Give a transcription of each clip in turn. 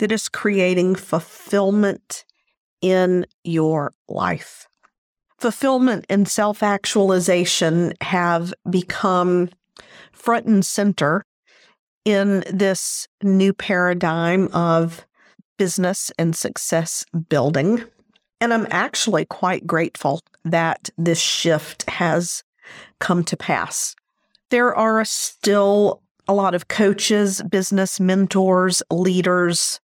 that is creating fulfillment in your life. Fulfillment and self actualization have become front and center in this new paradigm of business and success building. And I'm actually quite grateful that this shift has come to pass. There are still a lot of coaches, business mentors, leaders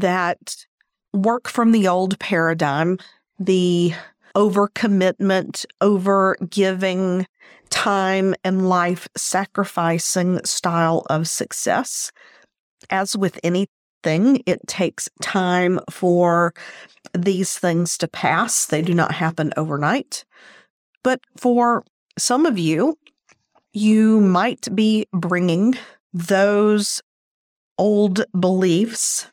that work from the old paradigm, the overcommitment, over giving time and life sacrificing style of success. As with anything, it takes time for these things to pass. They do not happen overnight. But for some of you, you might be bringing those old beliefs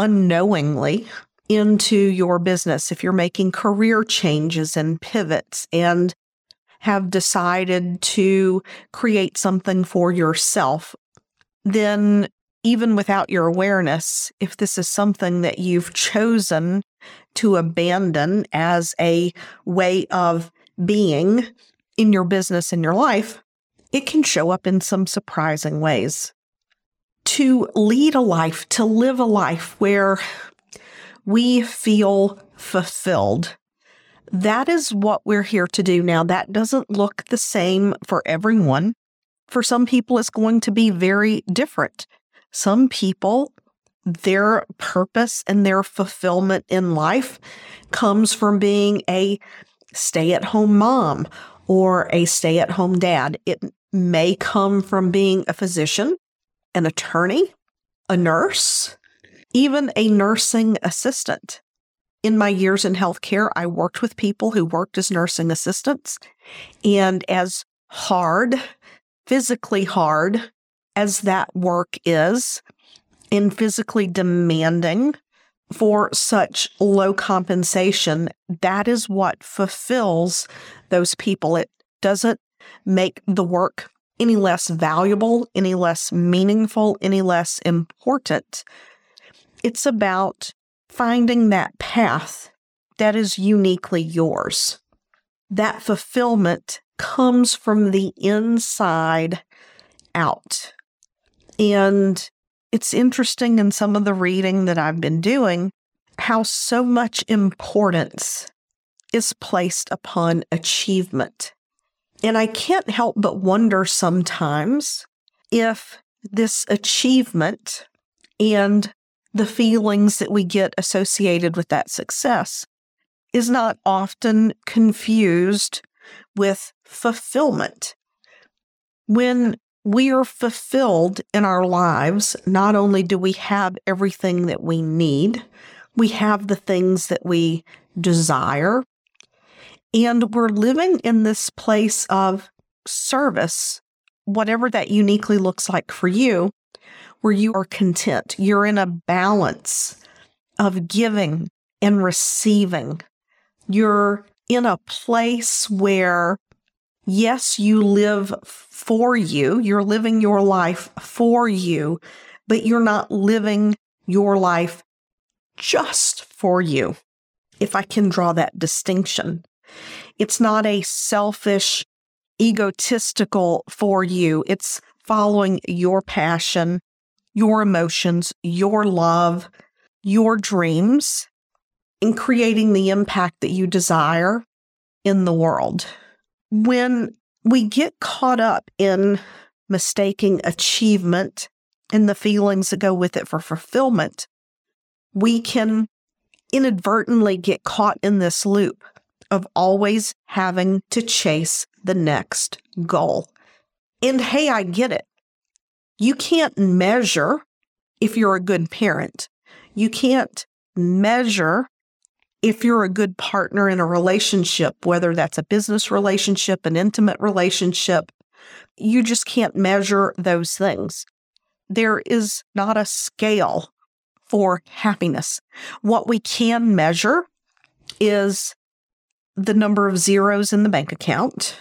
unknowingly into your business if you're making career changes and pivots and have decided to create something for yourself, then even without your awareness, if this is something that you've chosen to abandon as a way of being in your business in your life, it can show up in some surprising ways to lead a life, to live a life where we feel fulfilled. That is what we're here to do now. That doesn't look the same for everyone. For some people, it's going to be very different. Some people, their purpose and their fulfillment in life comes from being a stay at home mom or a stay at home dad. It may come from being a physician an attorney, a nurse, even a nursing assistant. In my years in healthcare, I worked with people who worked as nursing assistants. And as hard, physically hard as that work is, and physically demanding for such low compensation, that is what fulfills those people. It doesn't make the work any less valuable, any less meaningful, any less important. It's about finding that path that is uniquely yours. That fulfillment comes from the inside out. And it's interesting in some of the reading that I've been doing how so much importance is placed upon achievement. And I can't help but wonder sometimes if this achievement and the feelings that we get associated with that success is not often confused with fulfillment. When we are fulfilled in our lives, not only do we have everything that we need, we have the things that we desire, and we're living in this place of service, whatever that uniquely looks like for you, where you are content. You're in a balance of giving and receiving. You're in a place where, yes, you live for you, you're living your life for you, but you're not living your life just for you. If I can draw that distinction. It's not a selfish, egotistical for you. It's following your passion, your emotions, your love, your dreams. in creating the impact that you desire in the world. When we get caught up in mistaking achievement and the feelings that go with it for fulfillment, we can inadvertently get caught in this loop of always having to chase the next goal. And hey, I get it. You can't measure if you're a good parent. You can't measure if you're a good partner in a relationship, whether that's a business relationship, an intimate relationship. You just can't measure those things. There is not a scale for happiness. What we can measure is the number of zeros in the bank account.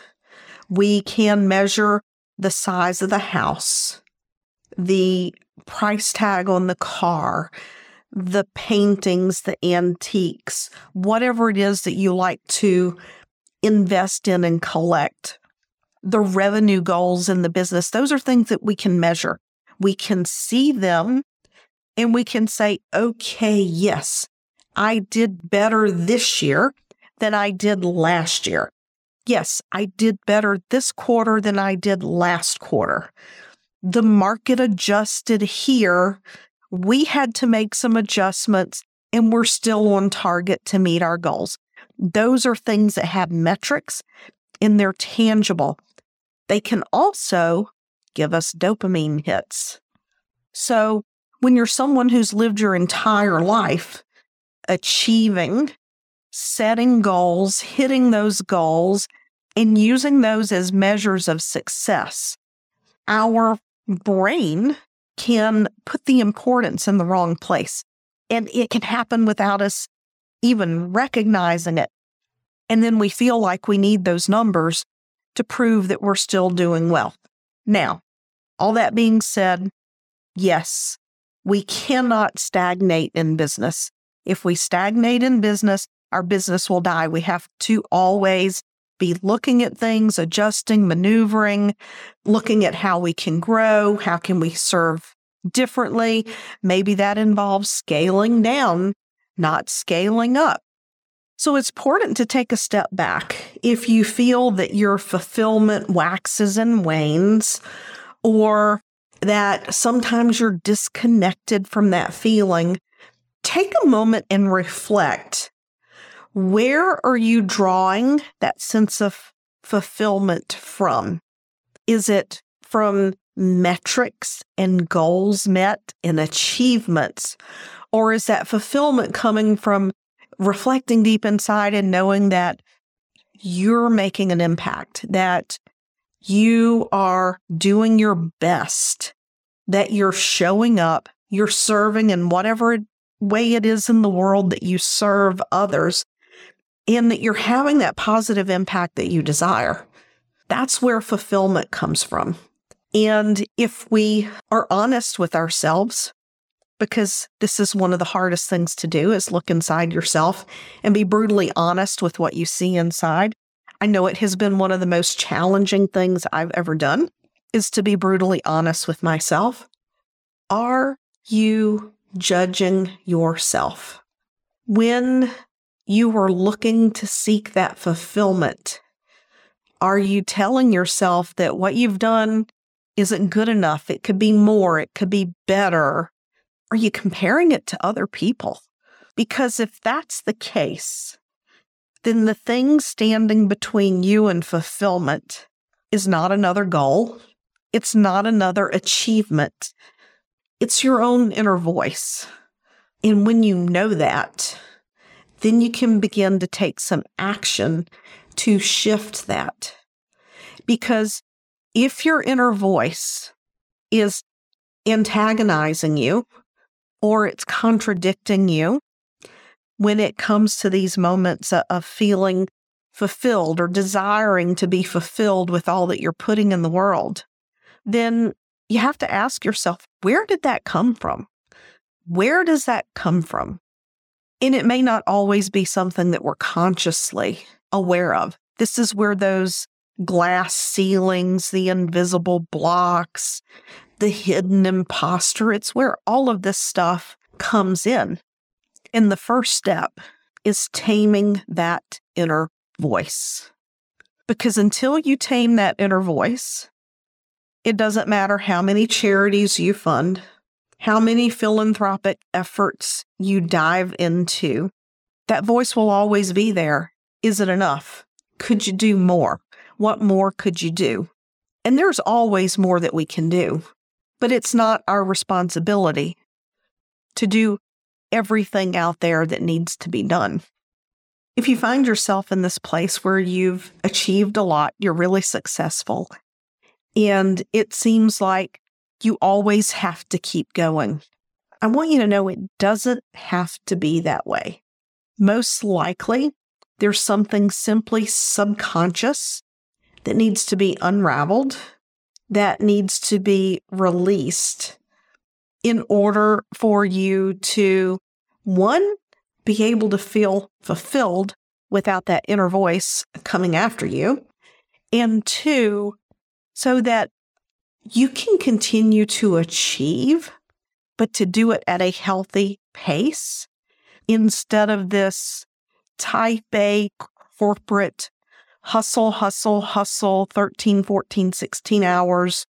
We can measure the size of the house, the price tag on the car, the paintings, the antiques, whatever it is that you like to invest in and collect, the revenue goals in the business. Those are things that we can measure. We can see them and we can say, okay, yes, I did better this year than I did last year. Yes, I did better this quarter than I did last quarter. The market adjusted here. We had to make some adjustments and we're still on target to meet our goals. Those are things that have metrics and they're tangible. They can also give us dopamine hits. So when you're someone who's lived your entire life achieving, setting goals, hitting those goals, and using those as measures of success, our brain can put the importance in the wrong place. And it can happen without us even recognizing it. And then we feel like we need those numbers to prove that we're still doing well. Now, all that being said, yes, we cannot stagnate in business. If we stagnate in business, our business will die. We have to always be looking at things, adjusting, maneuvering, looking at how we can grow, how can we serve differently. Maybe that involves scaling down, not scaling up. So it's important to take a step back. If you feel that your fulfillment waxes and wanes, or that sometimes you're disconnected from that feeling, take a moment and reflect. Where are you drawing that sense of fulfillment from? Is it from metrics and goals met and achievements? Or is that fulfillment coming from reflecting deep inside and knowing that you're making an impact, that you are doing your best, that you're showing up, you're serving in whatever way it is in the world that you serve others, and that you're having that positive impact that you desire. That's where fulfillment comes from. And if we are honest with ourselves, because this is one of the hardest things to do is look inside yourself and be brutally honest with what you see inside. I know it has been one of the most challenging things I've ever done is to be brutally honest with myself. Are you judging yourself? When you are looking to seek that fulfillment, are you telling yourself that what you've done isn't good enough? It could be more, it could be better. Are you comparing it to other people? Because if that's the case, then the thing standing between you and fulfillment is not another goal. It's not another achievement. It's your own inner voice. And when you know that, then you can begin to take some action to shift that. Because if your inner voice is antagonizing you or it's contradicting you, when it comes to these moments of feeling fulfilled or desiring to be fulfilled with all that you're putting in the world, then you have to ask yourself, where did that come from? Where does that come from? And it may not always be something that we're consciously aware of. This is where those glass ceilings, the invisible blocks, the hidden imposter, it's where all of this stuff comes in. And the first step is taming that inner voice. Because until you tame that inner voice, it doesn't matter how many charities you fund, how many philanthropic efforts you dive into, that voice will always be there. Is it enough? Could you do more? What more could you do? And there's always more that we can do, but it's not our responsibility to do everything out there that needs to be done. If you find yourself in this place where you've achieved a lot, you're really successful, and it seems like you always have to keep going, I want you to know it doesn't have to be that way. Most likely, there's something simply subconscious that needs to be unraveled, that needs to be released in order for you to, one, be able to feel fulfilled without that inner voice coming after you, and two, so that you can continue to achieve, but to do it at a healthy pace instead of this type A corporate hustle, hustle, hustle, 13, 14, 16 hours,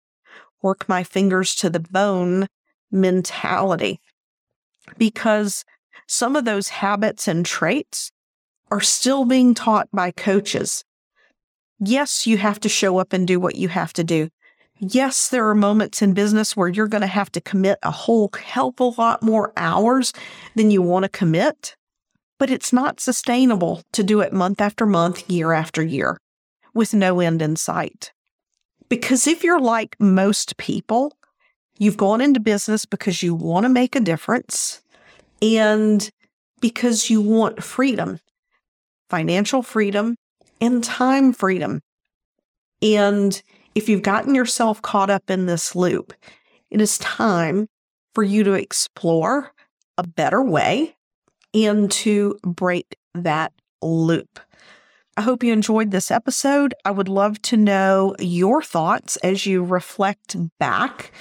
work my fingers to the bone mentality. Because some of those habits and traits are still being taught by coaches. Yes, you have to show up and do what you have to do. Yes, there are moments in business where you're going to have to commit a whole hell of a lot more hours than you want to commit but it's not sustainable to do it month after month, year after year, with no end in sight. Because if you're like most people, you've gone into business because you want to make a difference and because you want freedom, financial freedom, and time freedom. And if you've gotten yourself caught up in this loop, it is time for you to explore a better way and to break that loop. I hope you enjoyed this episode. I would love to know your thoughts as you reflect back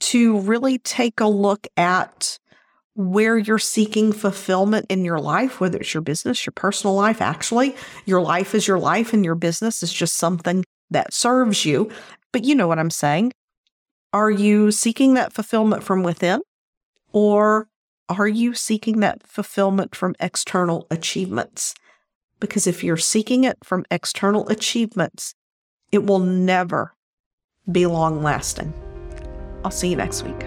to really take a look at where you're seeking fulfillment in your life, whether it's your business, your personal life. Actually, your life is your life and your business is just something that serves you. But you know what I'm saying. Are you seeking that fulfillment from within or are you seeking that fulfillment from external achievements? Because if you're seeking it from external achievements, it will never be long lasting. I'll see you next week.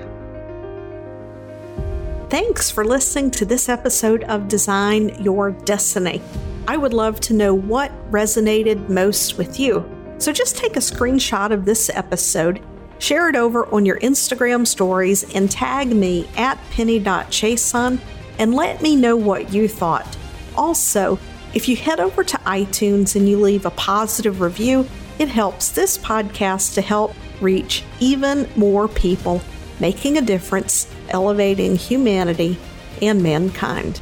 Thanks for listening to this episode of Design Your Destiny. I would love to know what resonated most with you. So just take a screenshot of this episode Share it over on your Instagram stories and tag me at penny.chiasson and let me know what you thought. Also, if you head over to iTunes and you leave a positive review, it helps this podcast to help reach even more people, making a difference, elevating humanity and mankind.